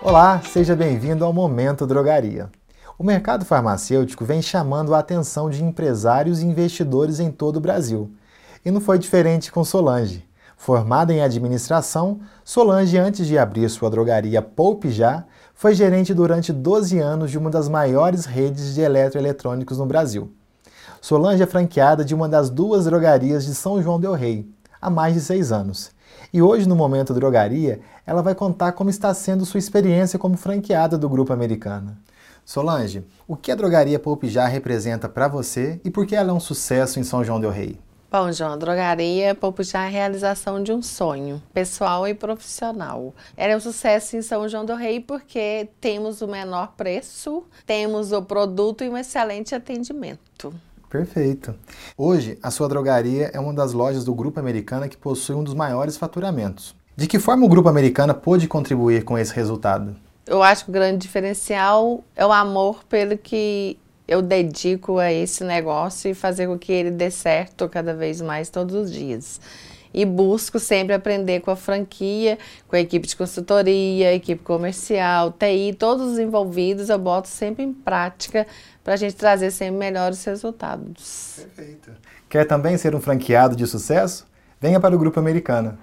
Olá, seja bem-vindo ao Momento Drogaria. O mercado farmacêutico vem chamando a atenção de empresários e investidores em todo o Brasil. E não foi diferente com Solange. Formada em administração, Solange, antes de abrir sua drogaria Poupe Já, foi gerente durante 12 anos de uma das maiores redes de eletroeletrônicos no Brasil. Solange é franqueada de uma das duas drogarias de São João del Rei, há mais de seis anos. E hoje, no Momento Drogaria, ela vai contar como está sendo sua experiência como franqueada do Grupo Americana. Solange, o que a drogaria Poupe Já representa para você e por que ela é um sucesso em São João del Rei? Bom, João, a drogaria Poupo Já é a realização de um sonho, pessoal e profissional. Ela é um sucesso em São João do Rei porque temos o menor preço, temos o produto e um excelente atendimento. Perfeito. Hoje, a sua drogaria é uma das lojas do Grupo Americana que possui um dos maiores faturamentos. De que forma o Grupo Americana pôde contribuir com esse resultado? Eu acho que o grande diferencial é o amor pelo que eu dedico a esse negócio e fazer com que ele dê certo cada vez mais todos os dias. E busco sempre aprender com a franquia, com a equipe de consultoria, equipe comercial, TI, todos os envolvidos, eu boto sempre em prática para a gente trazer sempre melhores resultados. Perfeito. Quer também ser um franqueado de sucesso? Venha para o Grupo Americana.